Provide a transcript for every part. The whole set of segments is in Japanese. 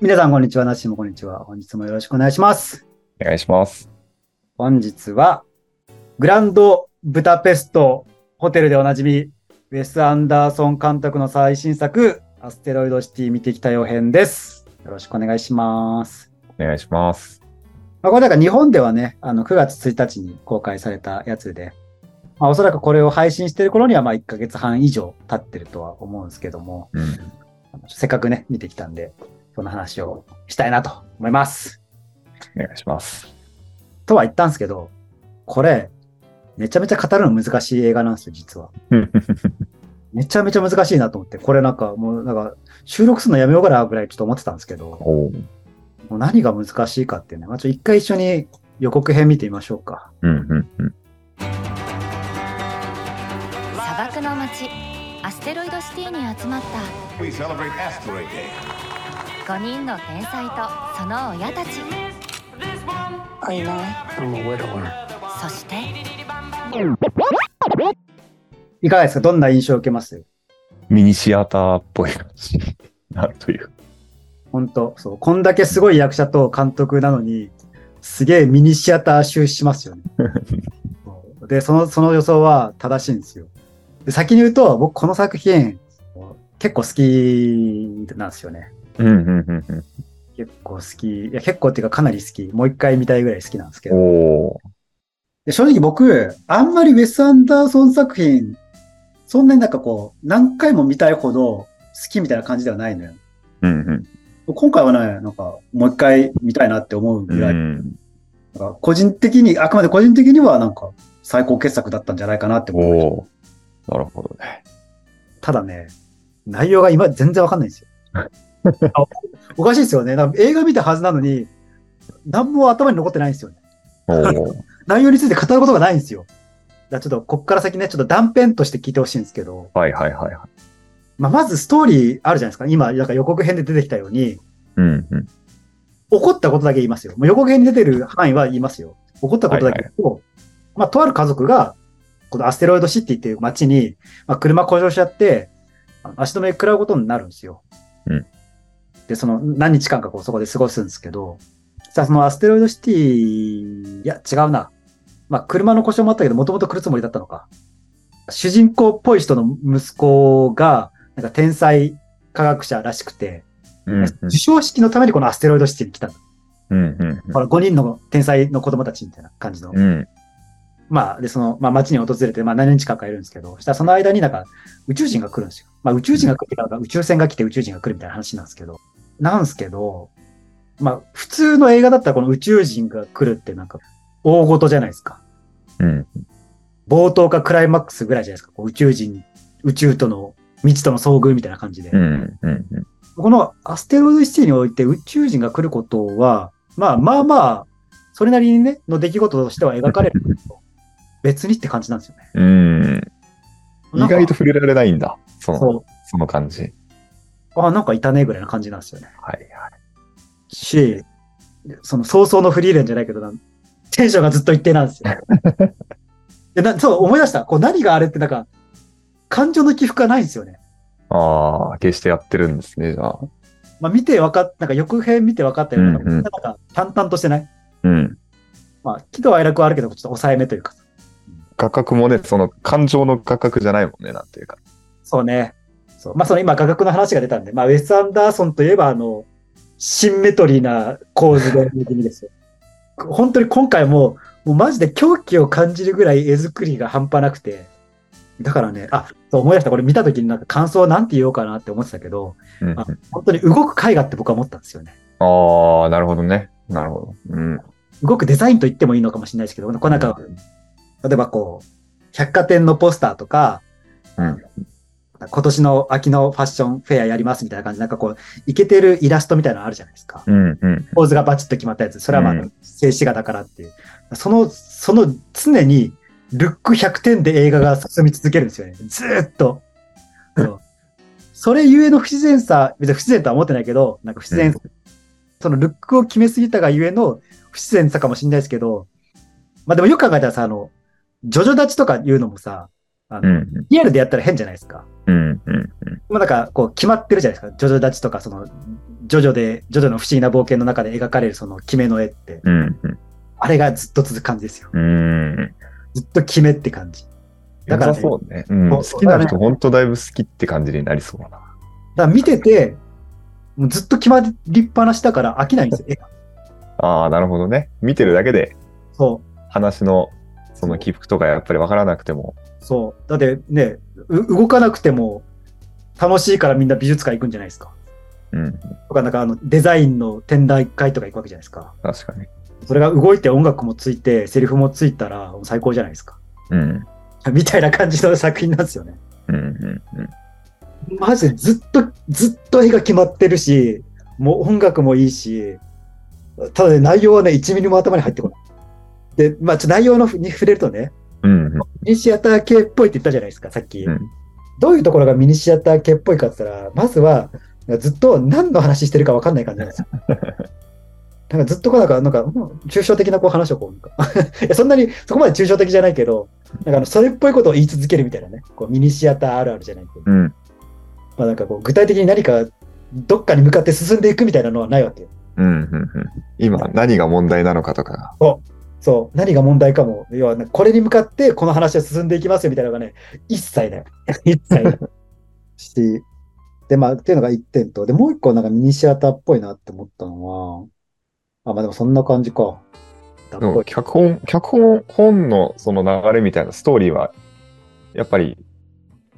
皆さん、こんにちは。なしもこんにちは。本日もよろしくお願いします。お願いします。本日は、グランドブダペストホテルでおなじみ、ウェス・アンダーソン監督の最新作、アステロイドシティ見てきたよ編です。よろしくお願いします。お願いします。まあ、これだから日本ではね、あの9月1日に公開されたやつで、まあ、おそらくこれを配信してる頃にはまあ1ヶ月半以上経ってるとは思うんですけども、うん。せっかくね、見てきたんで、その話をしたいなと思います。お願いします。とは言ったんですけど、これ、めちゃめちゃ語るの難しい映画なんですよ、実は。めちゃめちゃ難しいなと思って、これなんかもうなんか収録するのやめようかなぐらいちょっと思ってたんですけど、もう何が難しいかっていうね、まあ、ちょっと一回一緒に予告編見てみましょうか。うんうんうん。砂漠の街アステロイドシティに集まっ We celebrate Asteroid Day. た5人の天才とその親たち I know. I'm a widower. そしていかがですか？どんな印象を受けます？ミニシアターっぽい感じになるという。本当そう。こんだけすごい役者と監督なのに、すげえミニシアター集しますよね。そ うで、その、その予想は正しいんですよ。で先に言うと、僕この作品、結構好きなんですよね。うんうんうん結構好き。いや、結構っていうかかなり好き。もう一回見たいぐらい好きなんですけうん。ど。で正直僕、あんまりウェス・アンダーソン作品、そんなになんかこう、何回も見たいほど好きみたいな感じではないのよ。うん今回はね、なんか、もう一回見たいなって思ううん。ぐらい、うんなんか個人的に、あくまで個人的にはなんか、最高傑作だったんじゃないかなって思いました。おーなるほどね。ただね、内容が今全然わかんないんですよ。あおかしいですよね。なんか映画見たはずなのに、何も頭に残ってないんですよね。内容について語ることがないんですよ。だちょっと、こっから先ね、ちょっと断片として聞いてほしいんですけど、はいはいはいはい。まあ、まずストーリーあるじゃないですか。今、なんか予告編で出てきたように、うんうん。起こったことだけ言いますよ。もう予告編に出てる範囲は言いますよ。起こったことだけ言うと、まあ、とある家族が、このアステロイドシティっていう街に、まあ、車故障しちゃって、足止め食らうことになるんですよ。うんで、その何日間かこうそこで過ごすんですけど、さあそのアステロイドシティ、いや、違うな。まあ、車の故障もあったけど、もともと来るつもりだったのか。主人公っぽい人の息子が、なんか天才科学者らしくて、うんうん授賞式のためにこのアステロイドシティに来たの。うんうんこの5人の天才の子供たちみたいな感じの。うん。まあ、で、その、まあ、街に訪れて、まあ、何日間かいるんですけど、そしたらその間になんか、宇宙人が来るんですよ。まあ、宇宙人が来るから、宇宙船が来て宇宙人が来るみたいな話なんですけど、なんですけど、まあ、普通の映画だったらこの宇宙人が来るってなんか、大事じゃないですか。うん冒頭かクライマックスぐらいじゃないですか。こう宇宙人、宇宙との、未知との遭遇みたいな感じで。うんうんうん。このアステロイドシティにおいて宇宙人が来ることは、まあまあまあ、それなりにね、の出来事としては描かれるけど。別にって感じなんですよね。うん。意外と触れられないんだ。その、そその感じ。う。あ、なんかいたねぐらいな感じなんですよね。はいはい。し、その早々のフリーレンじゃないけどな、テンションがずっと一定なんですよ。でなそう、思い出した。こう何があれってなんか、感情の起伏がないんですよね。ああ、決してやってるんですね、じゃあ。まあ見て分かっ、なんか翌編見て分かったような、うんうんなんか淡々としてない？うん。まあ、喜怒哀楽はあるけど、ちょっと抑えめというか。画角もね、その感情の画角じゃないもんね、なんていうか。そうね。そう。まあ、その今画角の話が出たんで、まあ、ウェス・アンダーソンといえば、あの、シンメトリーな構図で。本当に今回も、もうマジで狂気を感じるぐらい絵作りが半端なくて、だからね、あ、そう思い出した。これ見たときになんか感想なんて言おうかなって思ってたけど、うんうんあ本当に動く絵画って僕は思ったんですよね。ああ、なるほどね。なるほど。うん。動くデザインと言ってもいいのかもしれないですけど、こうなんか、例えばこう、百貨店のポスターとか、うん今年の秋のファッションフェアやりますみたいな感じで、なんかこう、イケてるイラストみたいなのあるじゃないですか。うんうん。ポーズがバチッと決まったやつ。それはまあ、うん静止画だからっていう。その、その常に、ルック100点で映画が進み続けるんですよね。ずーっと。そうそれゆえの不自然さ、別に不自然とは思ってないけど、なんか不自然、うんそのルックを決めすぎたがゆえの不自然さかもしれないですけど、まあでもよく考えたらさ、あの、ジョジョ立ちとかいうのもさ、あのうんリアルでやったら変じゃないですか。うん、うん、うん。まあなんかこう決まってるじゃないですか。ジョジョ立ちとか、その、ジョジョで、ジョジョの不思議な冒険の中で描かれるその決めの絵って、うん、うん。あれがずっと続く感じですよ。うん。ずっと決めって感じ。だ良からねさそうね。うん。好きな人、ほんとだいぶ好きって感じになりそうだな。だから見てて、もうずっと決まりっぱなしだから飽きないんですよ、絵が。ああ、なるほどね。見てるだけで、そう。話の、その起伏とかやっぱり分からなくても。そう。だってね、う動かなくても楽しいからみんな美術館行くんじゃないですか。うん。とか、なんかあのデザインの展覧会とか行くわけじゃないですか。確かに。それが動いて音楽もついて、セリフもついたら最高じゃないですか。うん。みたいな感じの作品なんですよね。うん、うん、うん。マジでずっと、ずっと絵が決まってるし、もう音楽もいいし、ただね、内容はね、1ミリも頭に入ってこない。で、まあ、ちょ内容のに触れるとね、うん、うん。ミニシアター系っぽいって言ったじゃないですか、さっき。うんどういうところがミニシアター系っぽいかって言ったら、まずは、ずっと何の話してるか分かんない感じなんですよ。なんかずっとこうなんか、なんか、うん抽象的なこう話をこう、いやそんなに、そこまで抽象的じゃないけど、なんかあの、それっぽいことを言い続けるみたいなね、こうミニシアターあるあるじゃないけど、うん。まあなんかこう、具体的に何か、どっかに向かって進んでいくみたいなのはないわけよ。うん、うん、うん。今、何が問題なのかとか。そう、何が問題かも、要は、ね、これに向かってこの話は進んでいきますよみたいなのがね、一切ない。一切ない。し、で、まあ、っていうのが一点と、で、もう一個なんかミニシアターっぽいなって思ったのは、あ、まあでもそんな感じか。でも脚本、脚本、本のその流れみたいなストーリーは、やっぱり、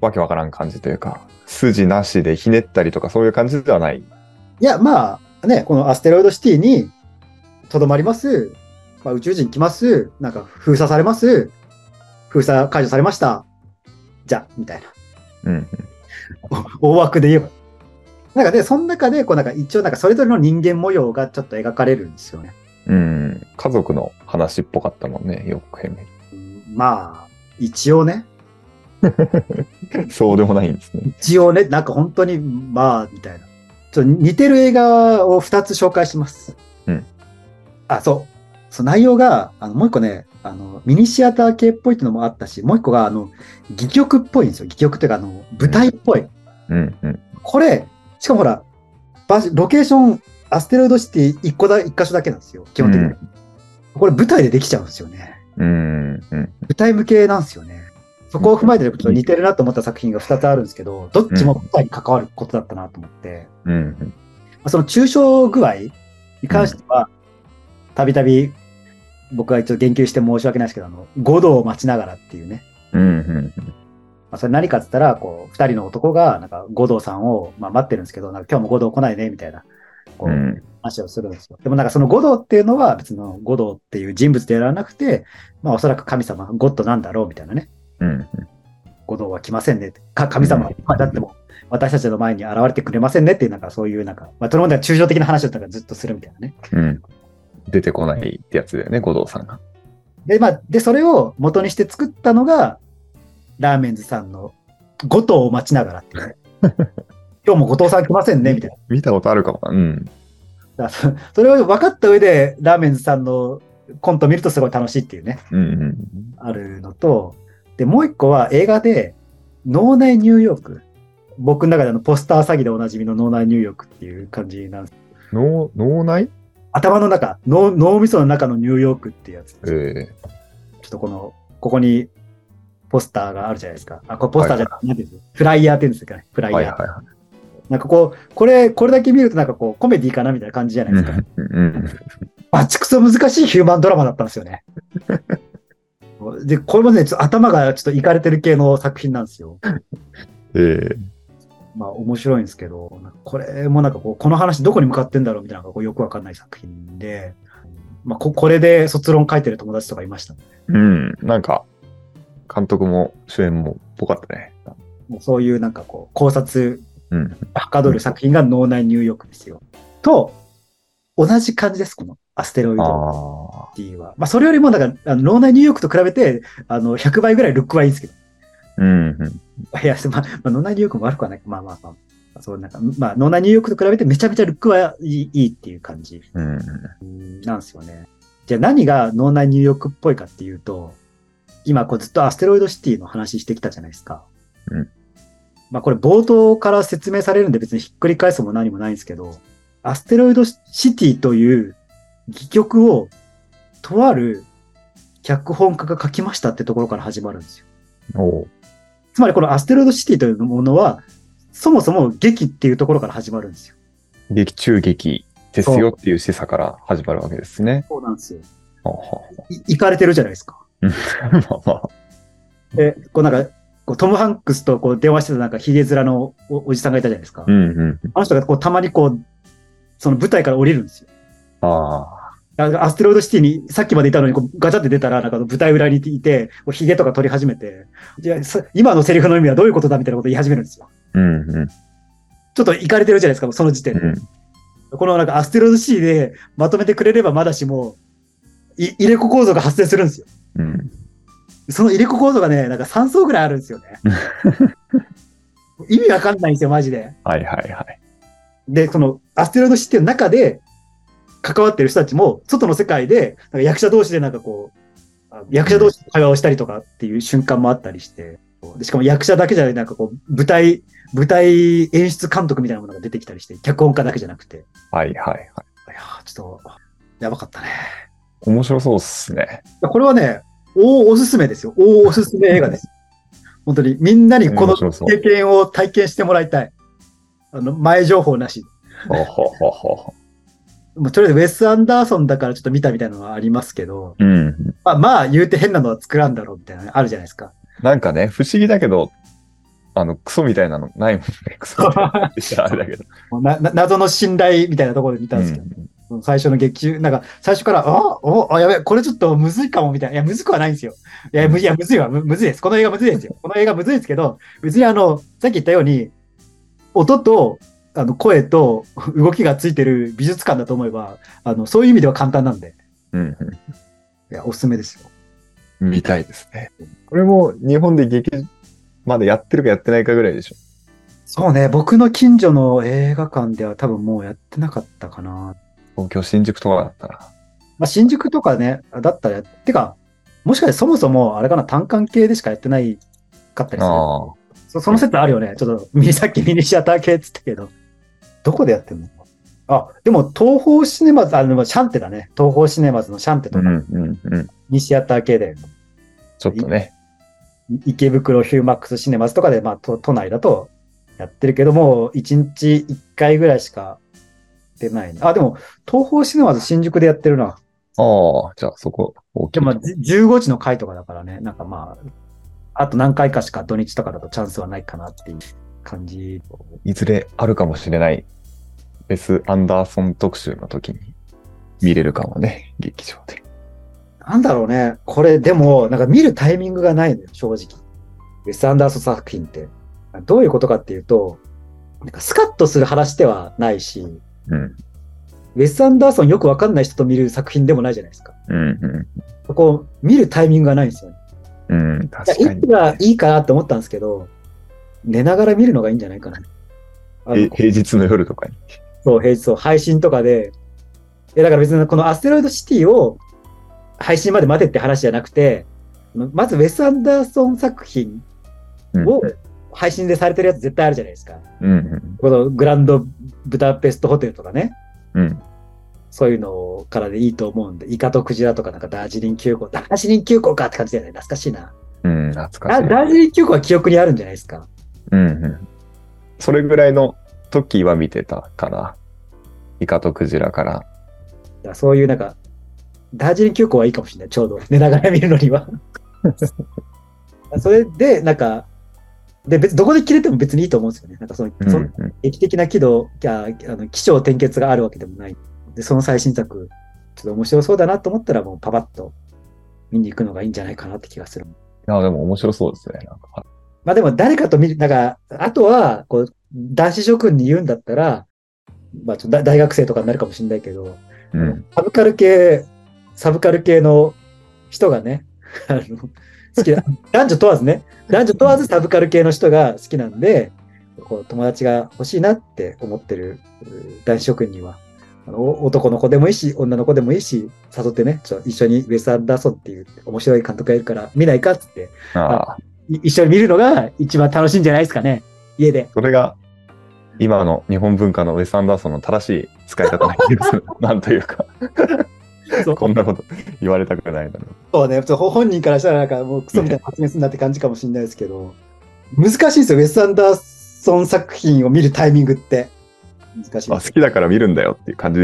わけわからん感じというか、筋なしでひねったりとかそういう感じではない。いや、まあ、ね、このアステロイドシティにとどまります。まあ、宇宙人来ます。なんか封鎖されます。封鎖解除されました。じゃあ、みたいな。うん。大枠で言えば。なんかで、その中で、こうなんか一応なんかそれぞれの人間模様がちょっと描かれるんですよね。うん。家族の話っぽかったもんね、よく見うんまあ、一応ね、る。そうでもないんですね。一応ね、なんか本当に、まあ、みたいな。ちょっと似てる映画を2つ紹介します。うん。あ、そう。そう内容が、あの、もう一個ね、あの、ミニシアター系っぽいっていうのもあったし、もう一個が、あの、戯曲っぽいんですよ。戯曲っていうか、あの、舞台っぽい。うん、うん。これ、しかもほら、場所ロケーション、アステロイドシティ一個だ、一箇所だけなんですよ。基本的に。うんこれ舞台でできちゃうんですよね。うん、うん。舞台向けなんですよね。そこを踏まえてちょっと似てるなと思った作品が2つあるんですけど、どっちも舞台に関わることだったなと思って、うん、まあその抽象具合に関しては、たびたび僕が一応言及して申し訳ないですけど、あの、5度を待ちながらっていうね。うん、うん。まあ、それ何かって言ったら、こう、二人の男が、なんか、五道さんを、まあ、待ってるんですけど、なんか今日も五道来ないね、みたいな、こう、うん、話をするんですよ。でもなんかその五道っていうのは別の五道っていう人物でやらなくて、まあおそらく神様、ゴッドなんだろうみたいなね。うん。五道は来ませんね。か神様は、まあだっても私たちの前に現れてくれませんねっていうなんかそういうなんか、まあそれまでは抽象的な話だったからずっとするみたいなね。うん。出てこないってやつだよね、五道さんが。で、まあ、で、それを元にして作ったのが、ラーメンズさんの五島を待ちながらっていうね。今日も後藤さん来ませんねみたいな。見たことあるかもな。うん。だそそれを分かった上で、ラーメンズさんのコント見るとすごい楽しいっていうね。うん、うん。あるのと、で、もう一個は映画で、脳内ニューヨーク。僕の中であのポスター詐欺でおなじみの脳内ニューヨークっていう感じなんです。脳、脳内？頭の中、脳脳みその中のニューヨークっていうやつ。ええちょっとこの、ここにポスターがあるじゃないですか。あ、これポスターじゃない、なんていうんですかフライヤーって言うんですかね。フライヤー。はいはいはい。なんかこう、これ、これだけ見るとなんかこう、コメディかなみたいな感じじゃないですか。うん。バチクソ難しいヒューマンドラマだったんですよね。で、これもね、ちょっと頭がちょっといかれてる系の作品なんですよ。ええまあ面白いんですけど、これもなんかこう、この話どこに向かってんだろうみたいなのがこうよくわかんない作品で、まあここれで卒論書いてる友達とかいましたね。うん。なんか、監督も主演もぽかったね。もうそういうなんかこう、考察うん。はかどる作品が脳内入浴ですよ。と、同じ感じです、このアステロイドああ。T は。まあそれよりもなんか、あの脳内入浴と比べて、あの、100倍ぐらいルックはいいんですけど。うん。うんいや、まあ、まあ、脳内入浴も悪くはない。まあまあまあ。そうなんか、まあ、脳内入浴と比べてめちゃめちゃルックはいいいいっていう感じうん。うんなんですよね。じゃあ何が脳内入浴っぽいかっていうと、今こうずっとアステロイドシティの話してきたじゃないですか。うんまあこれ冒頭から説明されるんで別にひっくり返すも何もないんですけど、アステロイドシティという戯曲をとある脚本家が書きましたってところから始まるんですよ。つまりこのアステロイドシティというものは、そもそも劇っていうところから始まるんですよ。劇中劇ですよっていう示唆から始まるわけですね。そうなんですよ。行かれてるじゃないですか。あ まあまあで、こうなんか、こうトム・ハンクスとこう電話してたなんかヒゲ面のおおじさんがいたじゃないですか。うんうん。あの人がこうたまにこう、その舞台から降りるんですよ。あなんかアステロイドシティにさっきまでいたのにこうガチャって出たら、なんか舞台裏にいて、こうヒゲとか取り始めて、今のセリフの意味はどういうことだみたいなこと言い始めるんですよ。あ。うんうん。ちょっと行かれてるじゃないですか、その時点で。うんこのなんかアステロイドシティでまとめてくれればまだしも、い入れ子構造が発生するんですよ。うん。その入れ子構造がね、なんか3層ぐらいあるんですよね。意味わかんないんですよ、マジで。はいはいはい。で、そのアステロイドシティの中で関わってる人たちも、外の世界でなんか役者同士でなんかこう、あ役者同士で会話をしたりとかっていう瞬間もあったりして、でしかも役者だけじゃない、なんかこう、舞台、舞台演出監督みたいなものが出てきたりして、脚本家だけじゃなくて。はいはいはい。いやーちょっと、やばかったね。面白そうっすね。これはね、大おすすめですよ。大おすすめ映画です。本当に、みんなにこの経験を体験してもらいたい。あの、前情報なし。ほうほうほうほもうとりあえずウェス・アンダーソンだからちょっと見たみたいなのはありますけど、う。うん。まあ、まあ言うて変なのは作らんだろうみたいなのあるじゃないですか。なんかね、不思議だけど、あの、クソみたいなのないもんね。クソみたいな謎の信頼みたいなところで見たんですけど、その最初の劇中、なんか最初から、あおあ、やべ、これちょっとむずいかもみたいな。いや、むずくはないんですよ。いや、むいやむずいわむ、むずいです。この映画むずいですよ。この映画むずいですけど、別にあの、さっき言ったように、音と、あの、声と動きがついてる美術館だと思えば、あの、そういう意味では簡単なんで、うんいや、おすすめですよ。うん。見たいですね。これも日本で劇まだやってるかやってないかぐらいでしょ。そうね、僕の近所の映画館では多分もうやってなかったかな。東京新宿とかだったら。まあ、新宿とかね、だったらや、てか、もしかしてそもそも、あれかな、単館系でしかやってないかったりする。ああ。そその説あるよね。ちょっと、ミニ、さっきミニシアター系って言ったけど。どこでやってんの？あ、でも、東宝シネマズ、あ、でもシャンテだね。東宝シネマズのシャンテとか、うんうんうん。ミニシアター系で、ちょっとね。い池袋ヒューマックスシネマズとかで、まあ、都都内だとやってるけども、1日1回ぐらいしか出ない、ね。あ、でも、東宝シネマズ新宿でやってるな。ああ、じゃあそこ大きいでも、じ15時の回とかだからね、なんかまあ、あと何回かしか土日とかだとチャンスはないかなっていう感じ。いずれあるかもしれないベス・アンダーソン特集の時に見れるかもね、劇場で。なんだろうね、これでも、なんか見るタイミングがないのよ、正直。ウェス・アンダーソン作品って。どういうことかっていうと、なんかスカッとする話ではないし、うん。ウェス・アンダーソンよくわかんない人と見る作品でもないじゃないですか。うんそこ、見るタイミングがないんですよね。うん。確かにやいく。らいいかなって思ったんですけど、寝ながら見るのがいいんじゃないかな。あ平日の夜とかに。そう、平日そう、配信とかで、いや、だから別にこのアステロイドシティを配信まで待てって話じゃなくて、まずウェス・アンダーソン作品うんを配信でされてるやつ絶対あるじゃないですか。うんうんこのグランドブダペストホテルとかね。うん。そういうのからでいいと思うんで、イカとクジラとかなんかダージリン急行、ダージリン急行かって感じだよね。懐かしいな。うん、懐かしい。ダダージリン急行は記憶にあるんじゃないですか。うんうん。それぐらいの時は見てたかな。イカとクジラから。そういうなんか、ダージリン急行はいいかもしれない。ちょうど 寝ながら見るのには。それで、なんか、で、別、どこで切れても別にいいと思うんですよね。なんかその、うんその劇的な軌道、いや、あの、気象転結があるわけでもない。で、その最新作、ちょっと面白そうだなと思ったら、もうパパッと見に行くのがいいんじゃないかなって気がする。いや、でも面白そうですね。なんかまあでも誰かと見る、なんか、あとは、こう、男子諸君に言うんだったら、まあちょっと大大学生とかになるかもしれないけど、うん。サブカル系、サブカル系の人がね、あの、好きな、男女問わずね、男女問わずサブカル系の人が好きなんで、こう友達が欲しいなって思ってるう男子諸君には、あのお男の子でもいいし、女の子でもいいし、誘ってね、ちょっと一緒にウェス・アンダーソンっていう面白い監督がいるから見ないかっつって、あ一緒に見るのが一番楽しいんじゃないですかね。家で。それが、今の日本文化のウェス・アンダーソンの正しい使い方な気がする。なんというか、こんなこと言われたくないだろそうね、本人からしたらなんかもうクソみたいな発言するんだって感じかもしれないですけど、難しいですよ、ウェス・アンダーソン作品を見るタイミングって。難しいう。あ。好きだから見るんだよっていう感じ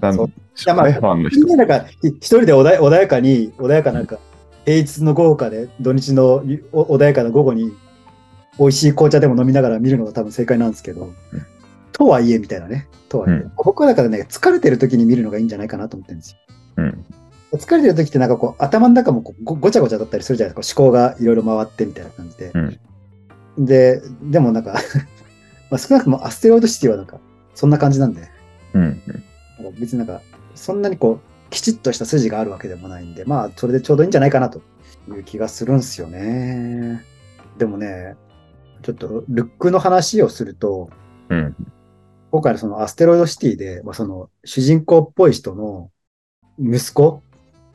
なんでしょうファンの人みん。ななんかひ一人で穏や穏やかに、穏やかなんか、平日の午後かで、土日のお穏やかな午後に、美味しい紅茶でも飲みながら見るのが多分正解なんですけど、とはいえみたいなね。とはいえ。うん僕はだからね、疲れてる時に見るのがいいんじゃないかなと思ってるんですよ。うん。疲れてる時ってなんかこう頭の中もこうごごちゃごちゃだったりするじゃないですか。思考がいろいろ回ってみたいな感じで。で、でもなんか まあ少なくともアステロイドシティはなんかそんな感じなんで、うん。別になんかそんなにこうきちっとした筋があるわけでもないんで、まあそれでちょうどいいんじゃないかなという気がするんすよね。でもね、ちょっとルックの話をすると、うん。今回のそのアステロイドシティで、まあ、その主人公っぽい人の息子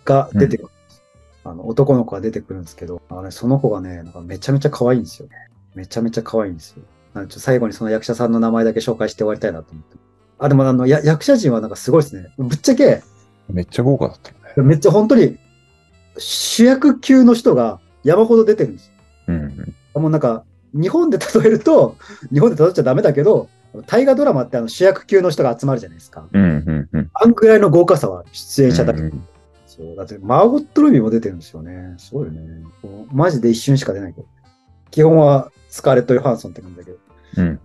が出てくるんです、あの男の子が出てくるんですけど、あのね、その子がね、なんかめちゃめちゃ可愛いんですよね。めちゃめちゃ可愛いんですよ。なんでちょっと最後にその役者さんの名前だけ紹介して終わりたいなと思って。あ、でもあの、や役者陣はなんかすごいですね。ぶっちゃけ、めっちゃ豪華だったね。めっちゃ本当に主役級の人が山ほど出てるんですようん。もうなんか、日本で例えると、日本で例えちゃダメだけど、大河ドラマってあの主役級の人が集まるじゃないですか。うん。うん。うん。あんぐらいの豪華さは出演者だけ、うんそう。だって、マーゴット・ルビーも出てるんですよね。すごいよね。マジで一瞬しか出ないけど。基本はスカーレット・ヨハンソンって感じだけど。うん。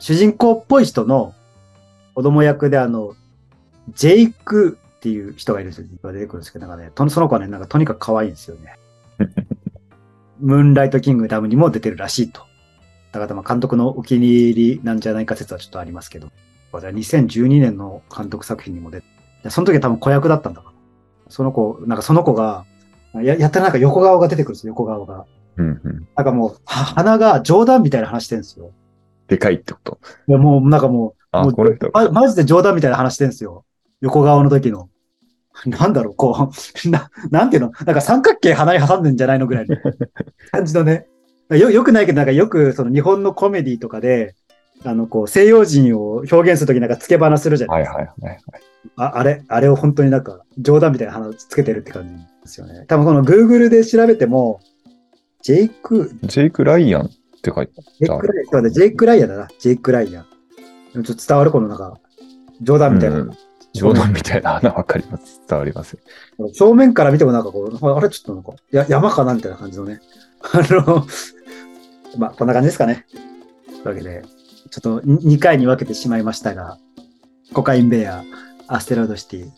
主人公っぽい人の子供役であの、ジェイクっていう人がいるんですよ。が出てくるんですけど、なんかね、とその子はね、なんかとにかく可愛いんですよね。ムーンライト・キングダムにも出てるらしいと。だからまあ監督のお気に入りなんじゃないか説はちょっとありますけど。これは2012年の監督作品にも出て、でその時は多分子役だったんだから。その子、なんかその子が、ややったらなんか横顔が出てくるんですよ、横顔が。うん。うん。なんかもう、は鼻が冗談みたいな話してるんですよ。でかいってこと？いやもうなんかもう、あ、この人。ま、マジで冗談みたいな話してんすよ。横顔の時の。なんだろう、こう、な、なんていうの？なんか三角形鼻に挟んでんじゃないのぐらいの 感じのね。よ、よくないけど、なんかよくその日本のコメディとかで、あの、こう、西洋人を表現するときなんか付け花するじゃないですか。はいはいはい。ああれ、あれを本当になんか冗談みたいな鼻つけてるって感じですよね。多分この Google で調べても、ジェイク、ジェイク・ライアンって書いてジェイクライアン、そうだジェイクライアンだな、ジェイクライアン。ちょっと伝わるこのなんか、冗談みたいな。うん冗談みたいな花わかります。伝わります。正面から見てもなんかこう、あれちょっとなんか、や山かなみたいな感じのね。あの、まあ、こんな感じですかね。というわけで、ちょっと2回に分けてしまいましたが、コカインベア、アステロイドシティ、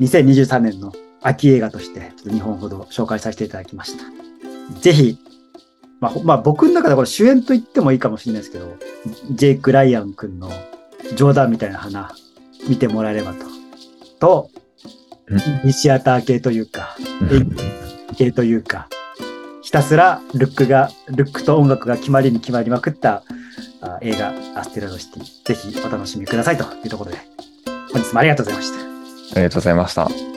2023年の秋映画として、ちょっと2本ほど紹介させていただきました。ぜひ、まあ、まあ、僕の中でこれ主演と言ってもいいかもしれないですけど、ジェイク・ライアン君の冗談みたいな花、見てもらえればと。と、うんリシアター系というか、うん系というか、ひたすらルックが、ルックと音楽が決まりに決まりまくったあ映画アステロイドシティ。ぜひお楽しみくださいというところで、本日もありがとうございました。ありがとうございました。